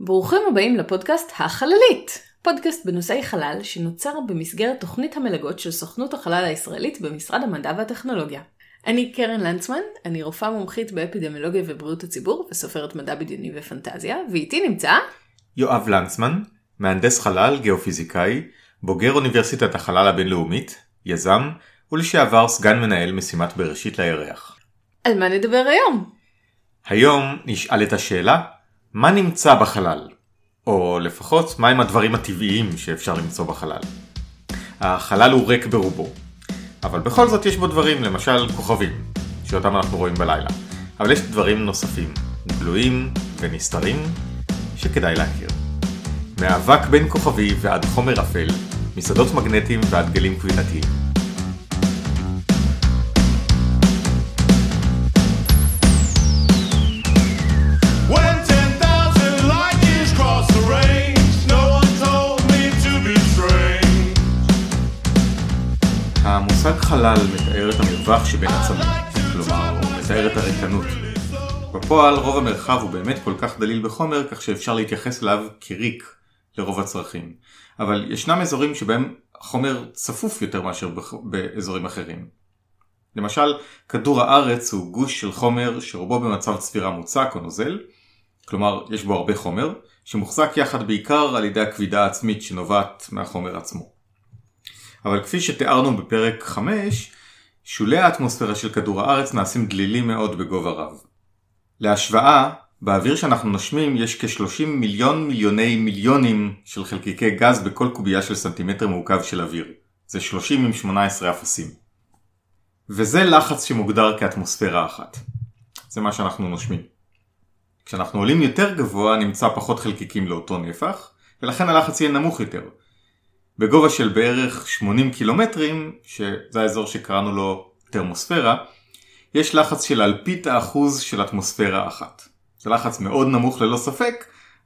ברוכים הבאים לפודקאסט החללית, פודקאסט בנושאי חלל שנוצר במסגרת תוכנית המלגות של סוכנות החלל הישראלית במשרד המדע והטכנולוגיה. אני קרן לנצמן, אני רופאה מומחית באפידמיולוגיה ובריאות הציבור וסופרת מדע בדיוני ופנטזיה, ואיתי נמצא... יואב לנצמן, מהנדס חלל, גיאופיזיקאי, בוגר אוניברסיטת החלל הבינלאומית, יזם, ולשעבר סגן מנהל משימת בראשית לירח. על מה נדבר היום? היום נשאל את השאלה, מה נמצא בחלל? או לפחות, מהם הדברים הטבעיים שאפשר למצוא בחלל? החלל הוא ריק ברובו, אבל בכל זאת יש בו דברים, למשל כוכבים, שאותם אנחנו רואים בלילה. אבל יש דברים נוספים, גלויים ונסתרים, שכדאי להכיר. מאבק בין כוכבי ועד חומר אפל, משדות מגנטיים ועד גלים כבינתיים. חלל מתאר את המרווח שבין עצמים, כלומר, הוא מתאר את הריקנות. בפועל רוב המרחב הוא באמת כל כך דליל בחומר כך שאפשר להתייחס אליו כריק לרוב הצרכים. אבל ישנם אזורים שבהם החומר צפוף יותר מאשר באזורים אחרים. למשל, כדור הארץ הוא גוש של חומר שרובו במצב צבירה מוצק או נוזל, כלומר יש בו הרבה חומר, שמוחזק יחד בעיקר על ידי הכבידה העצמית שנובעת מהחומר עצמו. אבל כפי שתיארנו בפרק 5, שולי האטמוספירה של כדור הארץ נעשים דלילים מאוד בגובה רב. להשוואה, באוויר שאנחנו נושמים יש כ-30 מיליון מיליוני מיליונים של חלקיקי גז בכל קובייה של סנטימטר מעוקב של אוויר. זה 30 עם 18 אפסים. וזה לחץ שמוגדר כאטמוספירה אחת. זה מה שאנחנו נושמים. כשאנחנו עולים יותר גבוה נמצא פחות חלקיקים לאותו נפח, ולכן הלחץ יהיה נמוך יותר. בגובה של בערך 80 קילומטרים, שזה האזור שקראנו לו טרמוספירה, יש לחץ של אלפית האחוז של אטמוספירה אחת. זה לחץ מאוד נמוך ללא ספק,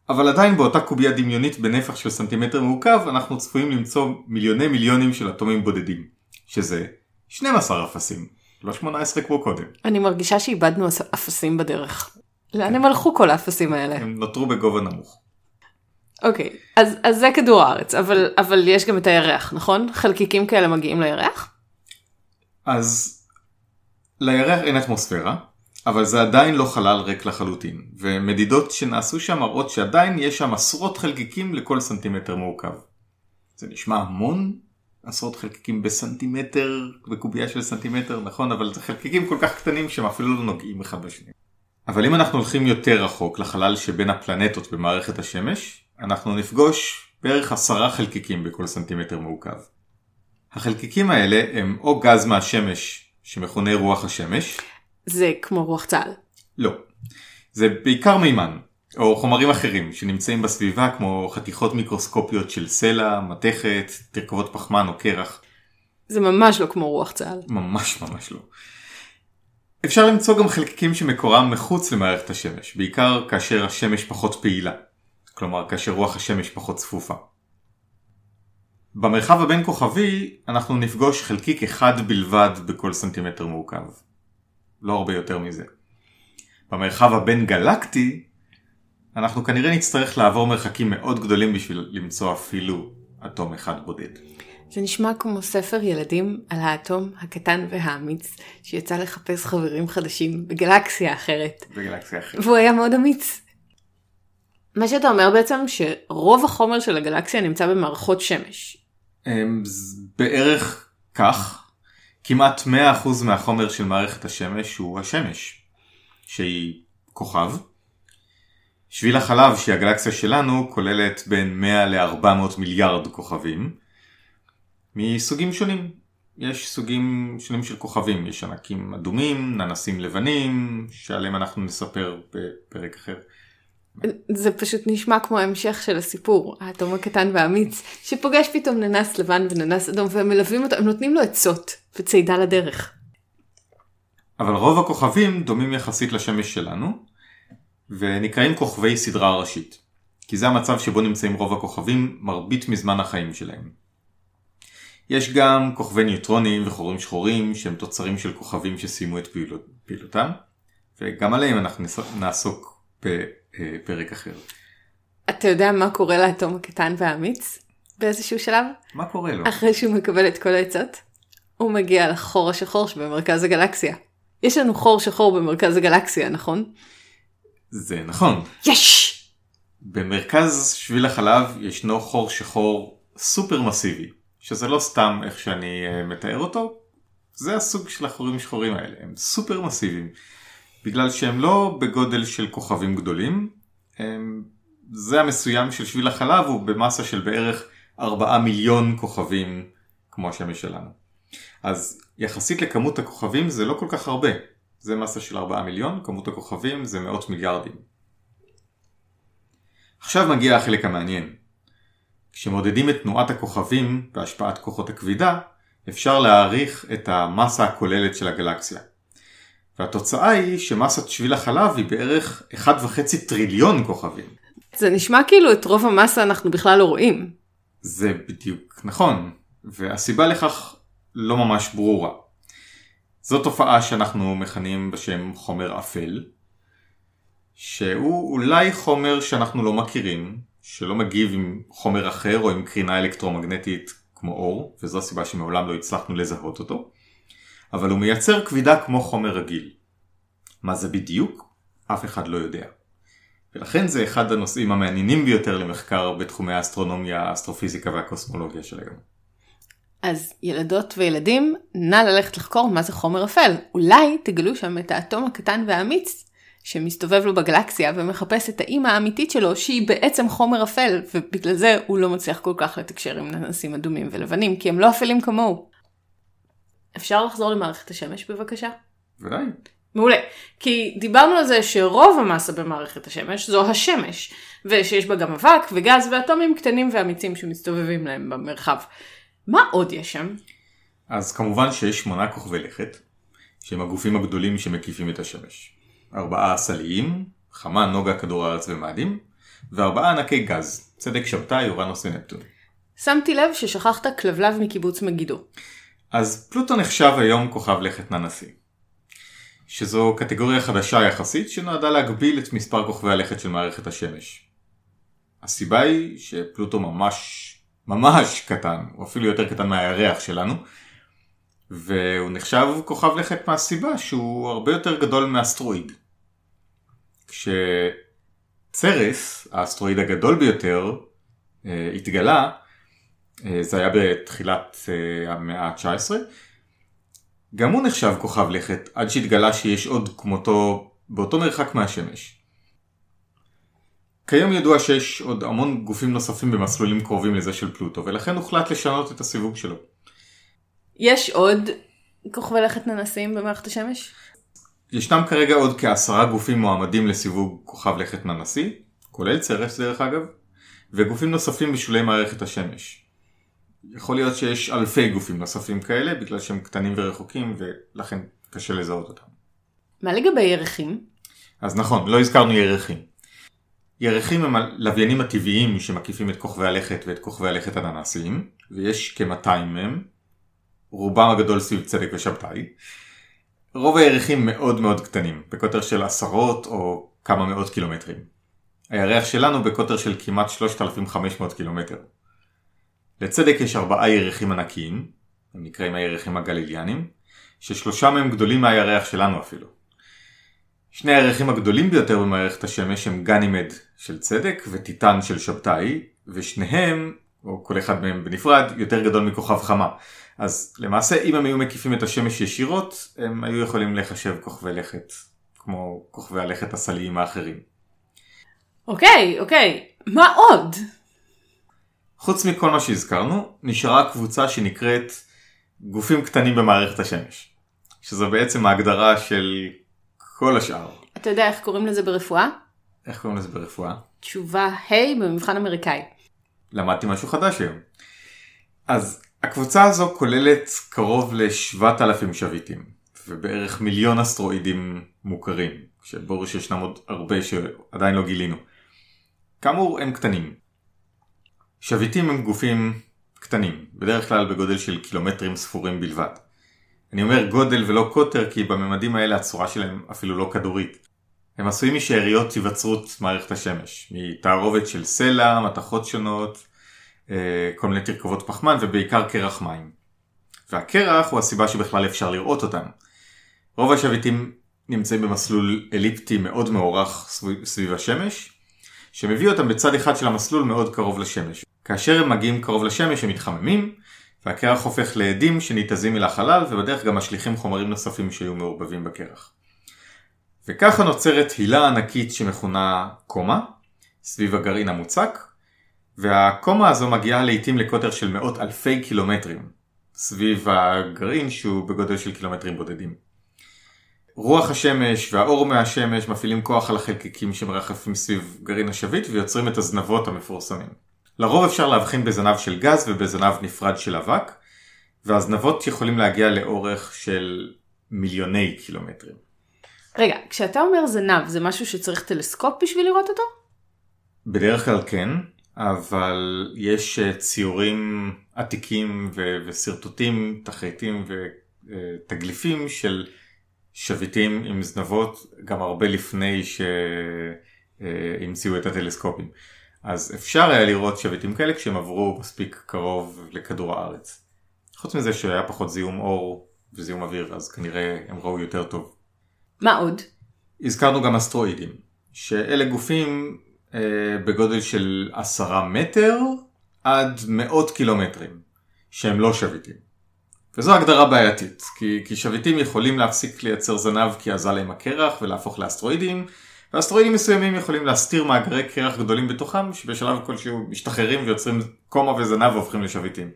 אבל עדיין באותה קובייה דמיונית בנפח של סנטימטר מעוקב, אנחנו צפויים למצוא מיליוני מיליונים של אטומים בודדים, שזה 12 אפסים, לא 18 כמו קודם. אני מרגישה שאיבדנו אפסים בדרך. לאן הם הלכו כל האפסים האלה? הם נותרו בגובה נמוך. אוקיי, אז, אז זה כדור הארץ, אבל, אבל יש גם את הירח, נכון? חלקיקים כאלה מגיעים לירח? אז לירח אין אטמוספירה, אבל זה עדיין לא חלל ריק לחלוטין, ומדידות שנעשו שם מראות שעדיין יש שם עשרות חלקיקים לכל סנטימטר מעוקב. זה נשמע המון, עשרות חלקיקים בסנטימטר, בקובייה של סנטימטר, נכון, אבל זה חלקיקים כל כך קטנים שהם אפילו לא נוגעים אחד בשני. אבל אם אנחנו הולכים יותר רחוק לחלל שבין הפלנטות במערכת השמש, אנחנו נפגוש בערך עשרה חלקיקים בכל סנטימטר מעוקב. החלקיקים האלה הם או גז מהשמש שמכונה רוח השמש, זה כמו רוח צה"ל. לא. זה בעיקר מימן, או חומרים אחרים שנמצאים בסביבה כמו חתיכות מיקרוסקופיות של סלע, מתכת, תרכובות פחמן או קרח. זה ממש לא כמו רוח צה"ל. ממש ממש לא. אפשר למצוא גם חלקיקים שמקורם מחוץ למערכת השמש, בעיקר כאשר השמש פחות פעילה. כלומר כאשר רוח השמש פחות צפופה. במרחב הבין כוכבי אנחנו נפגוש חלקיק אחד בלבד בכל סנטימטר מעוקב. לא הרבה יותר מזה. במרחב הבין גלקטי אנחנו כנראה נצטרך לעבור מרחקים מאוד גדולים בשביל למצוא אפילו אטום אחד בודד. זה נשמע כמו ספר ילדים על האטום הקטן והאמיץ שיצא לחפש חברים חדשים בגלקסיה אחרת, בגלקסיה אחרת. והוא היה מאוד אמיץ. מה שאתה אומר בעצם שרוב החומר של הגלקסיה נמצא במערכות שמש. אמ, בערך כך, כמעט 100% מהחומר של מערכת השמש הוא השמש, שהיא כוכב. שביל החלב שהיא הגלקסיה שלנו כוללת בין 100 ל-400 מיליארד כוכבים מסוגים שונים. יש סוגים שונים של כוכבים, יש ענקים אדומים, ננסים לבנים, שעליהם אנחנו נספר בפרק אחר. זה פשוט נשמע כמו המשך של הסיפור, האטום הקטן והאמיץ, שפוגש פתאום ננס לבן וננס אדום והם מלווים אותו, הם נותנים לו עצות וצידה לדרך. אבל רוב הכוכבים דומים יחסית לשמש שלנו, ונקראים כוכבי סדרה ראשית. כי זה המצב שבו נמצאים רוב הכוכבים מרבית מזמן החיים שלהם. יש גם כוכבי ניוטרונים וחורים שחורים שהם תוצרים של כוכבים שסיימו את פעילות, פעילותם, וגם עליהם אנחנו נעסוק בפרק אחר. אתה יודע מה קורה לאטום הקטן והאמיץ באיזשהו שלב? מה קורה לו? אחרי שהוא מקבל את כל העצות, הוא מגיע לחור השחור שבמרכז הגלקסיה. יש לנו חור שחור במרכז הגלקסיה, נכון? זה נכון. יש! במרכז שביל החלב ישנו חור שחור סופר מסיבי, שזה לא סתם איך שאני אה, מתאר אותו, זה הסוג של החורים שחורים האלה, הם סופר מסיביים. בגלל שהם לא בגודל של כוכבים גדולים, הם... זה המסוים של שביל החלב הוא במסה של בערך 4 מיליון כוכבים כמו השמש שלנו. אז יחסית לכמות הכוכבים זה לא כל כך הרבה, זה מסה של 4 מיליון, כמות הכוכבים זה מאות מיליארדים. עכשיו מגיע החלק המעניין. כשמודדים את תנועת הכוכבים בהשפעת כוחות הכבידה, אפשר להעריך את המסה הכוללת של הגלקסיה. והתוצאה היא שמסת שביל החלב היא בערך 1.5 טריליון כוכבים. זה נשמע כאילו את רוב המסה אנחנו בכלל לא רואים. זה בדיוק נכון, והסיבה לכך לא ממש ברורה. זו תופעה שאנחנו מכנים בשם חומר אפל, שהוא אולי חומר שאנחנו לא מכירים, שלא מגיב עם חומר אחר או עם קרינה אלקטרומגנטית כמו אור, וזו הסיבה שמעולם לא הצלחנו לזהות אותו, אבל הוא מייצר כבידה כמו חומר רגיל. מה זה בדיוק? אף אחד לא יודע. ולכן זה אחד הנושאים המעניינים ביותר למחקר בתחומי האסטרונומיה, האסטרופיזיקה והקוסמולוגיה של היום. אז ילדות וילדים, נא ללכת לחקור מה זה חומר אפל. אולי תגלו שם את האטום הקטן והאמיץ שמסתובב לו בגלקסיה ומחפש את האימא האמיתית שלו שהיא בעצם חומר אפל ובגלל זה הוא לא מצליח כל כך לתקשר עם ננסים אדומים ולבנים כי הם לא אפלים כמוהו. אפשר לחזור למערכת השמש בבקשה? ודאי. מעולה. כי דיברנו על זה שרוב המסה במערכת השמש זו השמש, ושיש בה גם אבק וגז ואטומים קטנים ואמיצים שמסתובבים להם במרחב. מה עוד יש שם? אז כמובן שיש שמונה כוכבי לכת, שהם הגופים הגדולים שמקיפים את השמש. ארבעה עשליים, חמה, נוגה, כדור הארץ ומאדים, וארבעה ענקי גז, צדק שבתאי, אורנוס ונפטון. שמתי לב ששכחת כלבלב מקיבוץ מגידו. אז פלוטו נחשב היום כוכב לכת ננסי. שזו קטגוריה חדשה יחסית שנועדה להגביל את מספר כוכבי הלכת של מערכת השמש. הסיבה היא שפלוטו ממש ממש קטן, הוא אפילו יותר קטן מהירח שלנו, והוא נחשב כוכב לכת מהסיבה שהוא הרבה יותר גדול מאסטרואיד. כשצרס, האסטרואיד הגדול ביותר, אה, התגלה, זה היה בתחילת אה, המאה ה-19, גם הוא נחשב כוכב לכת עד שהתגלה שיש עוד כמותו באותו מרחק מהשמש. כיום ידוע שיש עוד המון גופים נוספים במסלולים קרובים לזה של פלוטו ולכן הוחלט לשנות את הסיווג שלו. יש עוד כוכבי לכת ננסים במערכת השמש? ישנם כרגע עוד כעשרה גופים מועמדים לסיווג כוכב לכת ננסי, כולל צרס דרך אגב, וגופים נוספים בשולי מערכת השמש. יכול להיות שיש אלפי גופים נוספים כאלה בגלל שהם קטנים ורחוקים ולכן קשה לזהות אותם. מה לגבי ירחים? אז נכון, לא הזכרנו ירחים. ירחים הם הלוויינים הטבעיים שמקיפים את כוכבי הלכת ואת כוכבי הלכת הננסיים, ויש כ-200 מהם, רובם הגדול סביב צדק ושבתאי. רוב הירחים מאוד מאוד קטנים, בקוטר של עשרות או כמה מאות קילומטרים. הירח שלנו בקוטר של כמעט 3,500 קילומטר. לצדק יש ארבעה ירחים ענקיים, הם נקראים הירחים הגליליאנים, ששלושה מהם גדולים מהירח שלנו אפילו. שני הירחים הגדולים ביותר במערכת השמש הם גנימד של צדק וטיטן של שבתאי, ושניהם, או כל אחד מהם בנפרד, יותר גדול מכוכב חמה. אז למעשה אם הם היו מקיפים את השמש ישירות, הם היו יכולים לחשב כוכבי לכת, כמו כוכבי הלכת הסליים האחרים. אוקיי, אוקיי. מה עוד? חוץ מכל מה שהזכרנו, נשארה קבוצה שנקראת גופים קטנים במערכת השמש. שזו בעצם ההגדרה של כל השאר. אתה יודע איך קוראים לזה ברפואה? איך קוראים לזה ברפואה? תשובה ה' במבחן אמריקאי. למדתי משהו חדש היום. אז הקבוצה הזו כוללת קרוב ל-7,000 שביטים, ובערך מיליון אסטרואידים מוכרים, שברור שישנם עוד הרבה שעדיין לא גילינו. כאמור, הם קטנים. שביטים הם גופים קטנים, בדרך כלל בגודל של קילומטרים ספורים בלבד. אני אומר גודל ולא קוטר כי בממדים האלה הצורה שלהם אפילו לא כדורית. הם עשויים משאריות היווצרות מערכת השמש, מתערובת של סלע, מתכות שונות, אה, כל מיני תרכובות פחמן ובעיקר קרח מים. והקרח הוא הסיבה שבכלל אפשר לראות אותם. רוב השביטים נמצאים במסלול אליפטי מאוד מאורך סביב, השמש, שמביא אותם בצד אחד של המסלול מאוד קרוב לשמש. כאשר הם מגיעים קרוב לשמש הם מתחממים, והקרח הופך לאדים שניתזים אל החלל ובדרך גם משליכים חומרים נוספים שהיו מעורבבים בקרח. וככה נוצרת הילה ענקית שמכונה קומה, סביב הגרעין המוצק, והקומה הזו מגיעה לעיתים לקוטר של מאות אלפי קילומטרים, סביב הגרעין שהוא בגודל של קילומטרים בודדים. רוח השמש והאור מהשמש מפעילים כוח על החלקיקים שמרחפים סביב גרעין השביט ויוצרים את הזנבות המפורסמים. לרוב אפשר להבחין בזנב של גז ובזנב נפרד של אבק, והזנבות יכולים להגיע לאורך של מיליוני קילומטרים. רגע, כשאתה אומר זנב, זה משהו שצריך טלסקופ בשביל לראות אותו? בדרך כלל כן, אבל יש אה, ציורים עתיקים ו- ושרטוטים, תחריטים ותגליפים של שביטים עם זנבות גם הרבה לפני שהמציאו את הטלסקופים. אז אפשר היה לראות שביטים כאלה כשהם עברו מספיק קרוב לכדור הארץ. חוץ מזה שהיה פחות זיהום אור וזיהום אוויר, אז כנראה הם ראו יותר טוב. מה עוד? הזכרנו גם אסטרואידים, שאלה גופים אה, בגודל של עשרה מטר עד מאות קילומטרים, שהם לא שביטים. וזו הגדרה בעייתית, כי, כי שביטים יכולים להפסיק לייצר זנב כי עזה להם הקרח ולהפוך לאסטרואידים, ואסטרואידים מסוימים יכולים להסתיר מאגרי קרח גדולים בתוכם, שבשלב כלשהו משתחררים ויוצרים קומה וזנב והופכים לשביטים.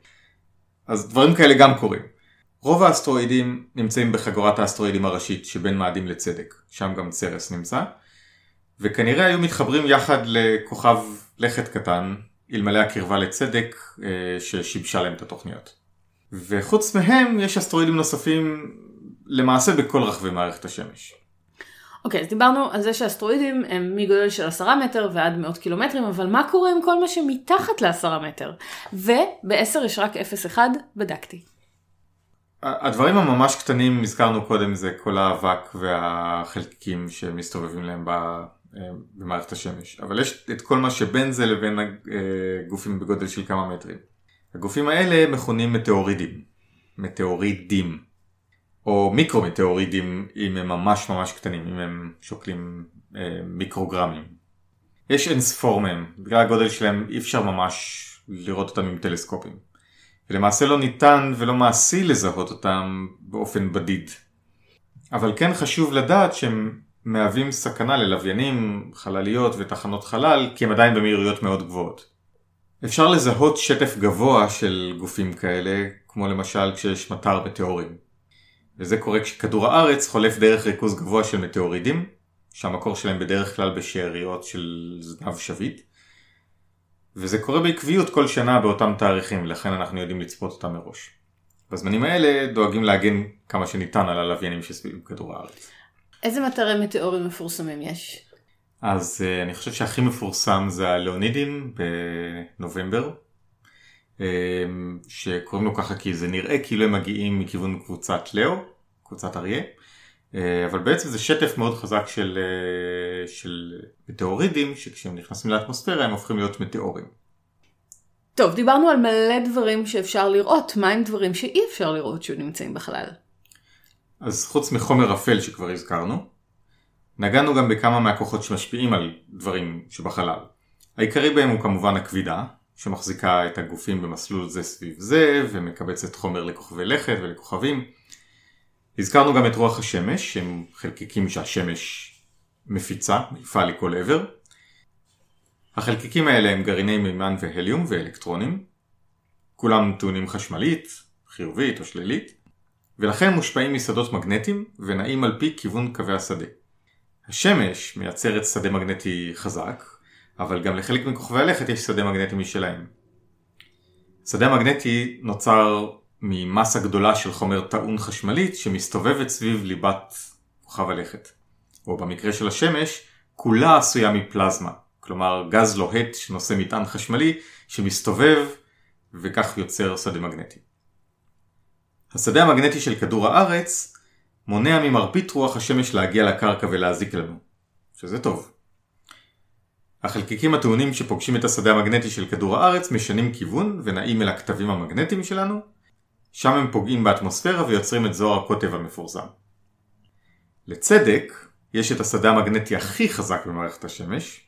אז דברים כאלה גם קורים. רוב האסטרואידים נמצאים בחגורת האסטרואידים הראשית שבין מאדים לצדק, שם גם צרס נמצא, וכנראה היו מתחברים יחד לכוכב לכת קטן, אלמלא הקרבה לצדק אה, ששיבשה להם את התוכניות. וחוץ מהם יש אסטרואידים נוספים למעשה בכל רחבי מערכת השמש. אוקיי, אז דיברנו על זה שהאסטרואידים הם מגודל של עשרה מטר ועד מאות קילומטרים, אבל מה קורה עם כל מה שמתחת לעשרה מטר? וב-10 יש רק 0.1, בדקתי. הדברים הממש קטנים הזכרנו קודם זה כל האבק והחלקיקים שמסתובבים להם אה, במערכת השמש אבל יש את כל מה שבין זה לבין הגופים בגודל של כמה מטרים. הגופים האלה מכונים מטאורידים, מטאורידים או מיקרו-מטאורידים אם הם ממש ממש קטנים, אם הם שוקלים אה, מיקרוגרמים. יש אין ספור מהם, בגלל הגודל שלהם אי אפשר ממש לראות אותם עם טלסקופים. ולמעשה לא ניתן ולא מעשי לזהות אותם באופן בדיד. אבל כן חשוב לדעת שהם מהווים סכנה ללוויינים, חלליות ותחנות חלל, כי הם עדיין במהירויות מאוד גבוהות. אפשר לזהות שטף גבוה של גופים כאלה, כמו למשל כשיש מטר מטאורים. וזה קורה כשכדור הארץ חולף דרך ריכוז גבוה של מטאורידים, שהמקור שלהם בדרך כלל בשאריות של זנב שביט. וזה קורה בעקביות כל שנה באותם תאריכים, לכן אנחנו יודעים לצפות אותם מראש. בזמנים האלה דואגים להגן כמה שניתן על הלוויינים שסביב כדור הארץ. איזה מטרי מטאורים מפורסמים יש? אז uh, אני חושב שהכי מפורסם זה הלאונידים בנובמבר, שקוראים לו ככה כי זה נראה כאילו הם מגיעים מכיוון קבוצת לאו, קבוצת אריה, uh, אבל בעצם זה שטף מאוד חזק של, uh, של מטאורידים, שכשהם נכנסים לאטמוספירה הם הופכים להיות מטאורים. טוב, דיברנו על מלא דברים שאפשר לראות, מה עם דברים שאי אפשר לראות שנמצאים בחלל? אז חוץ מחומר אפל שכבר הזכרנו, נגענו גם בכמה מהכוחות שמשפיעים על דברים שבחלל. העיקרי בהם הוא כמובן הכבידה, שמחזיקה את הגופים במסלול זה סביב זה, ומקבצת חומר לכוכבי לכת ולכוכבים. הזכרנו גם את רוח השמש, שהם חלקיקים שהשמש מפיצה, מעיפה לכל עבר. החלקיקים האלה הם גרעיני מימן והליום ואלקטרונים. כולם טעונים חשמלית, חיובית או שלילית, ולכן מושפעים משדות מגנטיים ונעים על פי כיוון קווי השדה. השמש מייצרת שדה מגנטי חזק, אבל גם לחלק מכוכבי הלכת יש שדה מגנטי משלהם. שדה מגנטי נוצר ממסה גדולה של חומר טעון חשמלית שמסתובבת סביב ליבת כוכב הלכת. או במקרה של השמש, כולה עשויה מפלזמה, כלומר גז לוהט שנושא מטען חשמלי שמסתובב וכך יוצר שדה מגנטי. השדה המגנטי של כדור הארץ מונע ממרבית רוח השמש להגיע לקרקע ולהזיק לנו. שזה טוב. החלקיקים הטעונים שפוגשים את השדה המגנטי של כדור הארץ משנים כיוון ונעים אל הכתבים המגנטיים שלנו, שם הם פוגעים באטמוספירה ויוצרים את זוהר הקוטב המפורסם. לצדק, יש את השדה המגנטי הכי חזק במערכת השמש,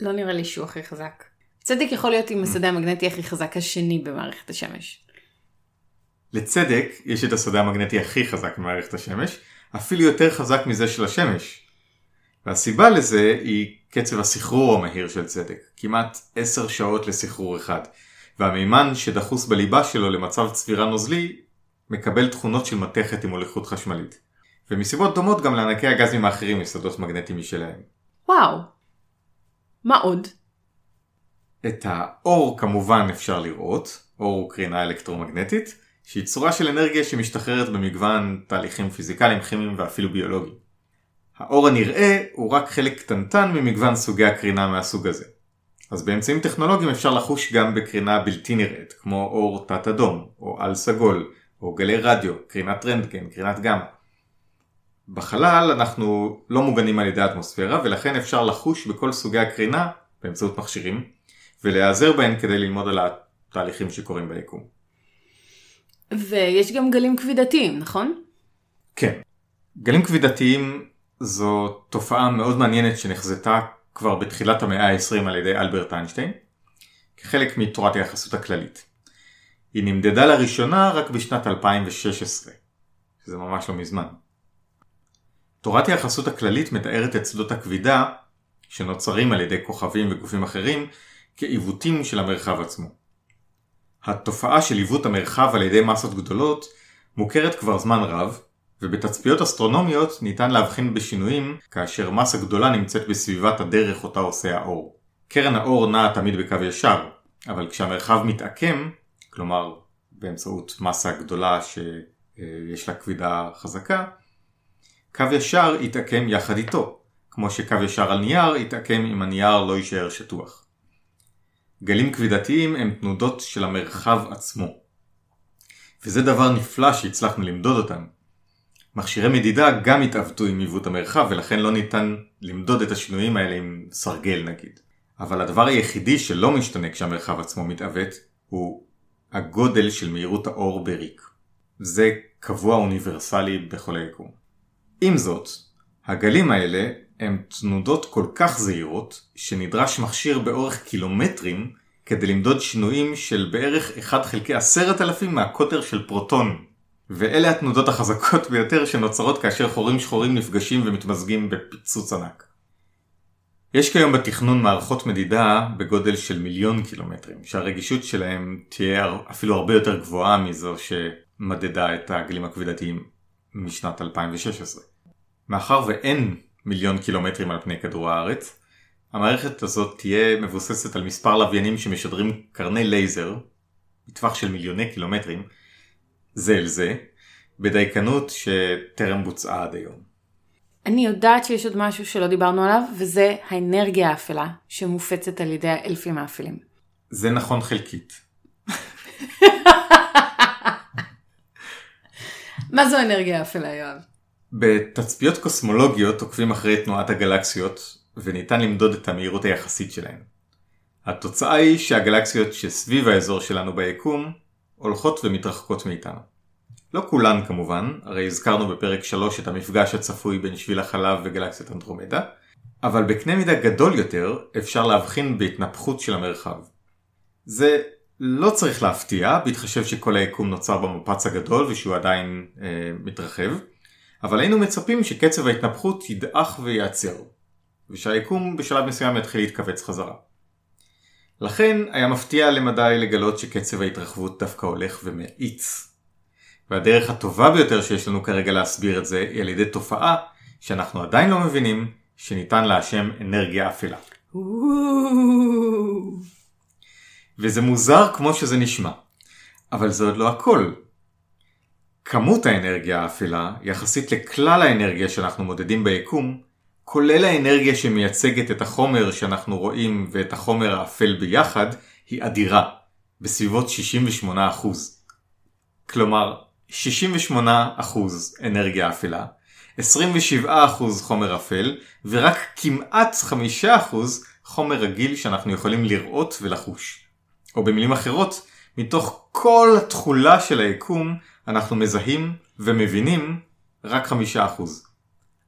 לא נראה לי שהוא הכי חזק. צדק יכול להיות עם השדה המגנטי הכי חזק השני במערכת השמש. לצדק יש את השדה המגנטי הכי חזק במערכת השמש, אפילו יותר חזק מזה של השמש. והסיבה לזה היא קצב הסחרור המהיר של צדק, כמעט 10 שעות לסחרור אחד, והמימן שדחוס בליבה שלו למצב צבירה נוזלי מקבל תכונות של מתכת עם מוליכות חשמלית. ומסיבות דומות גם לענקי הגזים האחרים יש שדות מגנטיים משלהם. וואו. מה עוד? את האור כמובן אפשר לראות, אור הוא קרינה אלקטרומגנטית, שהיא צורה של אנרגיה שמשתחררת במגוון תהליכים פיזיקליים, כימיים ואפילו ביולוגיים. האור הנראה הוא רק חלק קטנטן ממגוון סוגי הקרינה מהסוג הזה. אז באמצעים טכנולוגיים אפשר לחוש גם בקרינה בלתי נראית, כמו אור תת אדום, או על סגול, או גלי רדיו, קרינת רנטגן, קרינת גמא. בחלל אנחנו לא מוגנים על ידי האטמוספירה ולכן אפשר לחוש בכל סוגי הקרינה באמצעות מכשירים ולהיעזר בהן כדי ללמוד על התהליכים שקורים ביקום. ויש גם גלים כבידתיים, נכון? כן. גלים כבידתיים זו תופעה מאוד מעניינת שנחזתה כבר בתחילת המאה ה-20 על ידי אלברט איינשטיין, כחלק מתורת היחסות הכללית. היא נמדדה לראשונה רק בשנת 2016, שזה ממש לא מזמן. תורת היחסות הכללית מתארת את שדות הכבידה שנוצרים על ידי כוכבים וגופים אחרים כעיוותים של המרחב עצמו. התופעה של עיוות המרחב על ידי מסות גדולות מוכרת כבר זמן רב, ובתצפיות אסטרונומיות ניתן להבחין בשינויים כאשר מסה גדולה נמצאת בסביבת הדרך אותה עושה האור. קרן האור נעה תמיד בקו ישר, אבל כשהמרחב מתעקם, כלומר באמצעות מסה גדולה שיש לה כבידה חזקה, קו ישר יתעקם יחד איתו, כמו שקו ישר על נייר יתעקם אם הנייר לא יישאר שטוח. גלים כבידתיים הם תנודות של המרחב עצמו. וזה דבר נפלא שהצלחנו למדוד אותם. מכשירי מדידה גם התעוותו עם עיוות המרחב ולכן לא ניתן למדוד את השינויים האלה עם סרגל נגיד. אבל הדבר היחידי שלא משתנה כשהמרחב עצמו מתעוות הוא הגודל של מהירות האור בריק. זה קבוע אוניברסלי בכל היקום. עם זאת, הגלים האלה הם תנודות כל כך זהירות, שנדרש מכשיר באורך קילומטרים כדי למדוד שינויים של בערך 1 חלקי 10,000 מהקוטר של פרוטון. ואלה התנודות החזקות ביותר שנוצרות כאשר חורים שחורים נפגשים ומתמזגים בפיצוץ ענק. יש כיום בתכנון מערכות מדידה בגודל של מיליון קילומטרים, שהרגישות שלהם תהיה אפילו הרבה יותר גבוהה מזו שמדדה את הגלים הכבידתיים משנת 2016. מאחר ואין מיליון קילומטרים על פני כדור הארץ, המערכת הזאת תהיה מבוססת על מספר לוויינים שמשדרים קרני לייזר, בטווח של מיליוני קילומטרים, זה אל זה, בדייקנות שטרם בוצעה עד היום. אני יודעת שיש עוד משהו שלא דיברנו עליו, וזה האנרגיה האפלה שמופצת על ידי האלפים האפלים. זה נכון חלקית. מה זו אנרגיה האפלה, יואב? בתצפיות קוסמולוגיות עוקבים אחרי תנועת הגלקסיות וניתן למדוד את המהירות היחסית שלהן. התוצאה היא שהגלקסיות שסביב האזור שלנו ביקום הולכות ומתרחקות מאיתנו. לא כולן כמובן, הרי הזכרנו בפרק 3 את המפגש הצפוי בין שביל החלב וגלקסיית אנדרומדה, אבל בקנה מידה גדול יותר אפשר להבחין בהתנפחות של המרחב. זה לא צריך להפתיע, בהתחשב שכל היקום נוצר במפץ הגדול ושהוא עדיין אה, מתרחב, אבל היינו מצפים שקצב ההתנפחות ידעך וייעצר, ושהיקום בשלב מסוים יתחיל להתכווץ חזרה. לכן היה מפתיע למדי לגלות שקצב ההתרחבות דווקא הולך ומאיץ. והדרך הטובה ביותר שיש לנו כרגע להסביר את זה היא על ידי תופעה שאנחנו עדיין לא מבינים שניתן לה השם אנרגיה אפלה. וזה מוזר כמו שזה נשמע. אבל זה עוד לא הכל. כמות האנרגיה האפלה, יחסית לכלל האנרגיה שאנחנו מודדים ביקום, כולל האנרגיה שמייצגת את החומר שאנחנו רואים ואת החומר האפל ביחד, היא אדירה, בסביבות 68%. כלומר, 68% אנרגיה אפלה, 27% חומר אפל, ורק כמעט 5% חומר רגיל שאנחנו יכולים לראות ולחוש. או במילים אחרות, מתוך כל התכולה של היקום, אנחנו מזהים ומבינים רק 5%.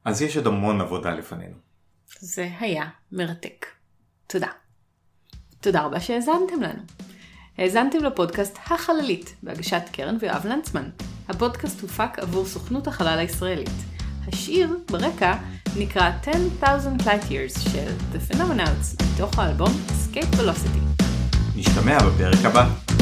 אז יש עוד המון עבודה לפנינו. זה היה מרתק. תודה. תודה רבה שהאזנתם לנו. האזנתם לפודקאסט החללית בהגשת קרן ויואב לנצמן. הפודקאסט הופק עבור סוכנות החלל הישראלית. השיר ברקע נקרא 10,000 Light Years של The Phenomenals מתוך האלבום Escape Velocity. נשתמע בפרק הבא.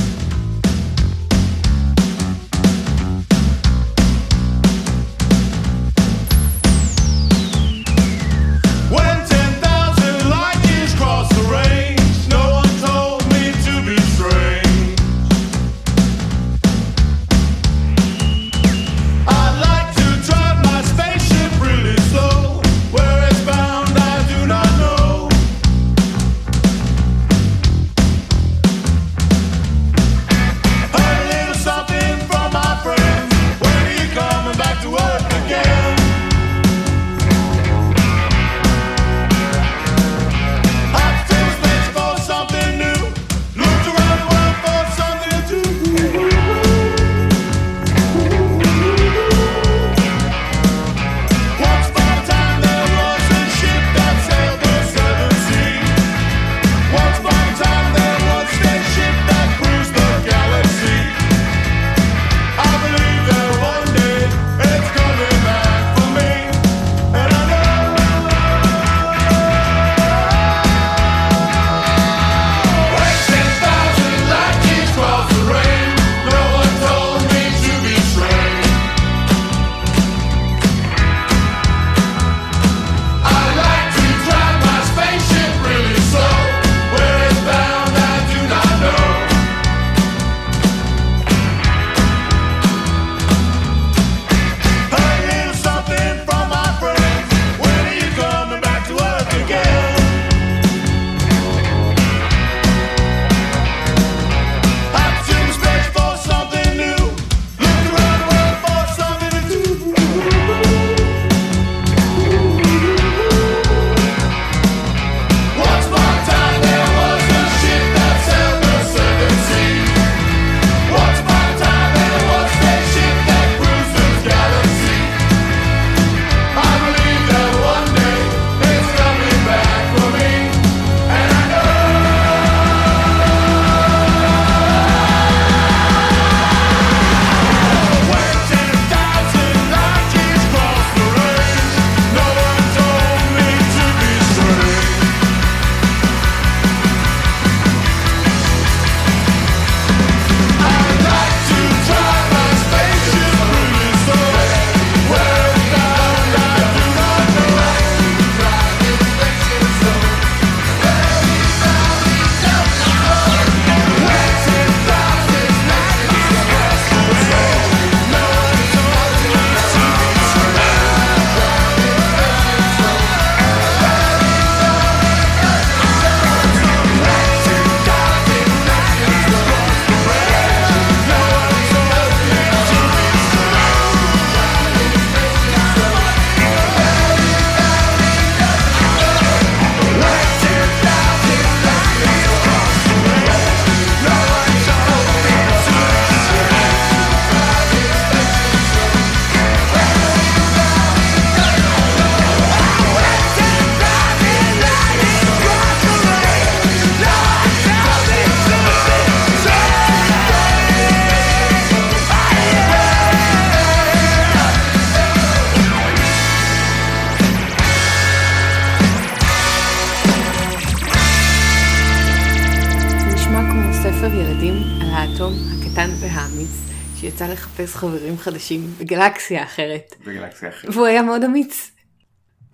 יצא לחפש חברים חדשים בגלקסיה אחרת. בגלקסיה אחרת. והוא היה מאוד אמיץ.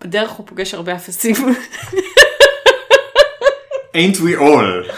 בדרך הוא פוגש הרבה אפסים. Ain't we all.